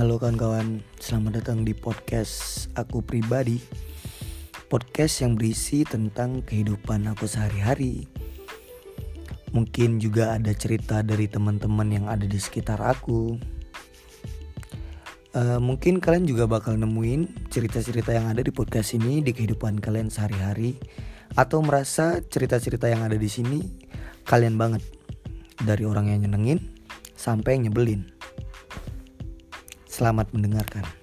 Halo kawan-kawan, selamat datang di podcast aku pribadi. Podcast yang berisi tentang kehidupan aku sehari-hari. Mungkin juga ada cerita dari teman-teman yang ada di sekitar aku. Uh, Mungkin kalian juga bakal nemuin cerita-cerita yang ada di podcast ini di kehidupan kalian sehari-hari. Atau merasa cerita-cerita yang ada di sini kalian banget. Dari orang yang nyenengin sampai yang nyebelin Selamat mendengarkan.